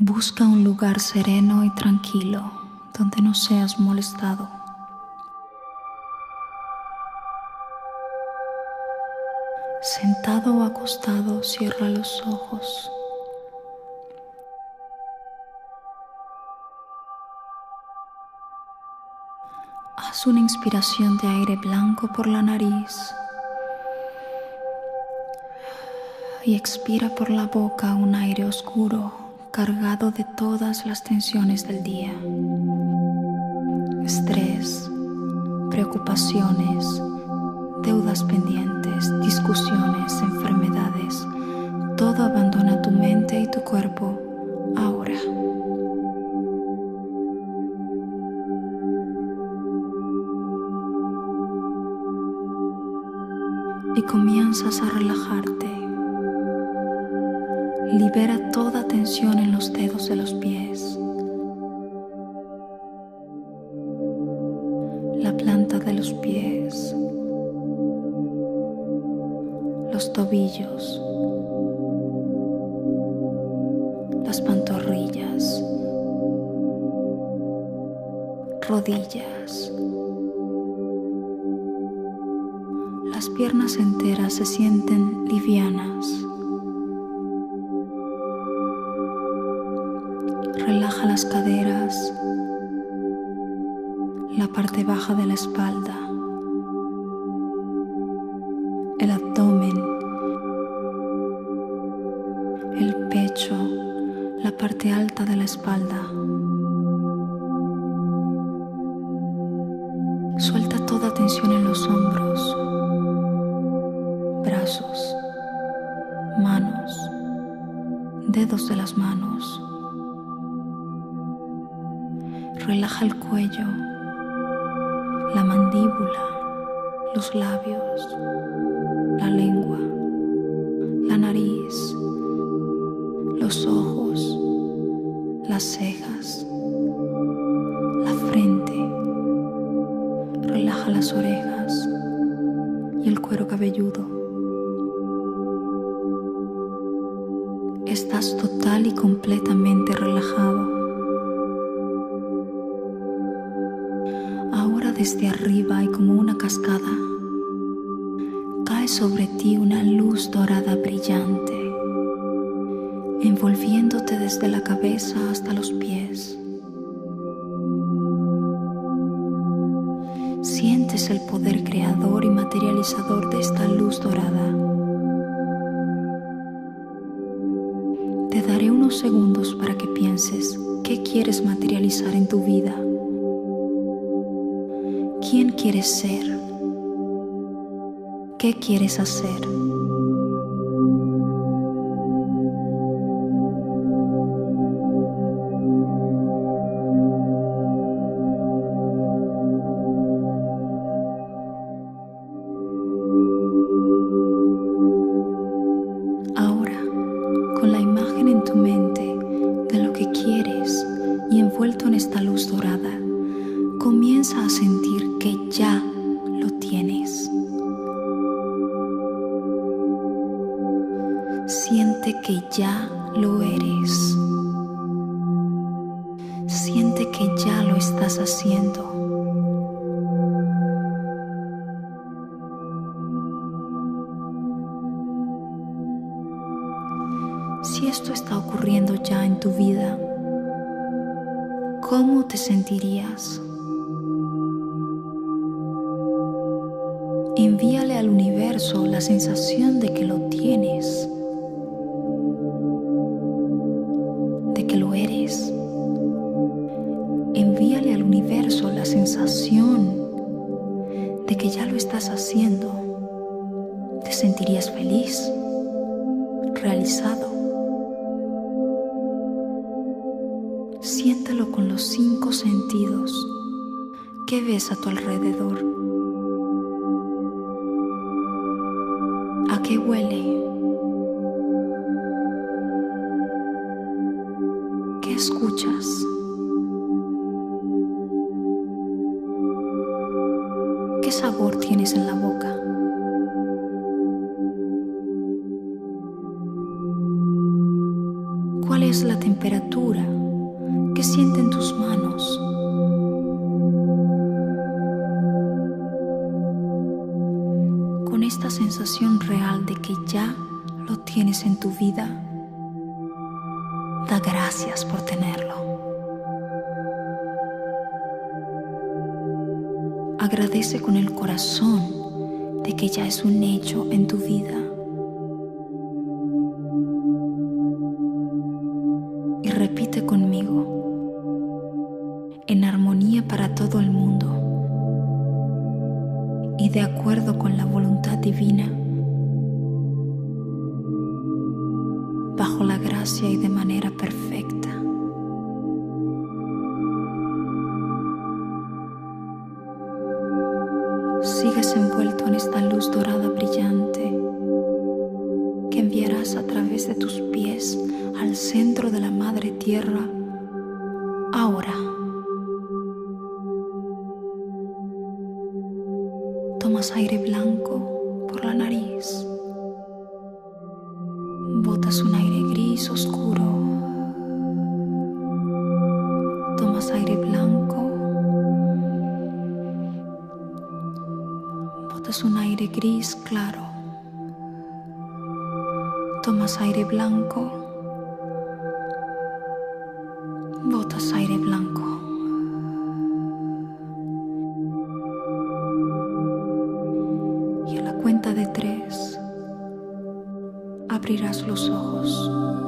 Busca un lugar sereno y tranquilo donde no seas molestado. Sentado o acostado, cierra los ojos. Haz una inspiración de aire blanco por la nariz y expira por la boca un aire oscuro cargado de todas las tensiones del día. Estrés, preocupaciones, deudas pendientes, discusiones, enfermedades. Todo abandona tu mente y tu cuerpo ahora. Y comienzas a relajarte. Libera toda tensión en los dedos de los pies. La planta de los pies los tobillos, las pantorrillas, rodillas. Las piernas enteras se sienten livianas. Relaja las caderas, la parte baja de la espalda, el abdomen, el pecho, la parte alta de la espalda. Suelta toda tensión en los hombros, brazos, manos, dedos de las manos. Relaja el cuello, la mandíbula, los labios, la lengua, la nariz, los ojos, las cejas, la frente. Relaja las orejas y el cuero cabelludo. Estás total y completamente relajado. Desde arriba y como una cascada, cae sobre ti una luz dorada brillante envolviéndote desde la cabeza hasta los pies. Sientes el poder creador y materializador de esta luz dorada. Te daré unos segundos para que pienses qué quieres materializar en tu vida. ¿Quién quieres ser? ¿Qué quieres hacer? Siente que ya lo eres. Siente que ya lo estás haciendo. Si esto está ocurriendo ya en tu vida, ¿cómo te sentirías? Envíale al universo la sensación de que lo tienes, sensación de que ya lo estás haciendo. Te sentirías feliz, realizado. Siéntelo con los cinco sentidos. ¿Qué ves a tu alrededor? ¿A qué huele? ¿Qué escuchas? ¿Qué sabor tienes en la boca? ¿Cuál es la temperatura que sienten tus manos. Con esta sensación real de que ya lo tienes en tu vida, da gracias por tenerlo. Agradece con el corazón de que ya es un hecho en tu vida. Y repite conmigo, en armonía para todo el mundo y de acuerdo con la voluntad divina, bajo la gracia y de manera perfecta. Dorada brillante que enviarás a través de tus pies al centro de la Madre Tierra ahora. Tomas aire blanco por la nariz. Botas un aire gris oscuro. botas un aire gris claro, tomas aire blanco, botas aire blanco. Y a la cuenta de tres, abrirás los ojos.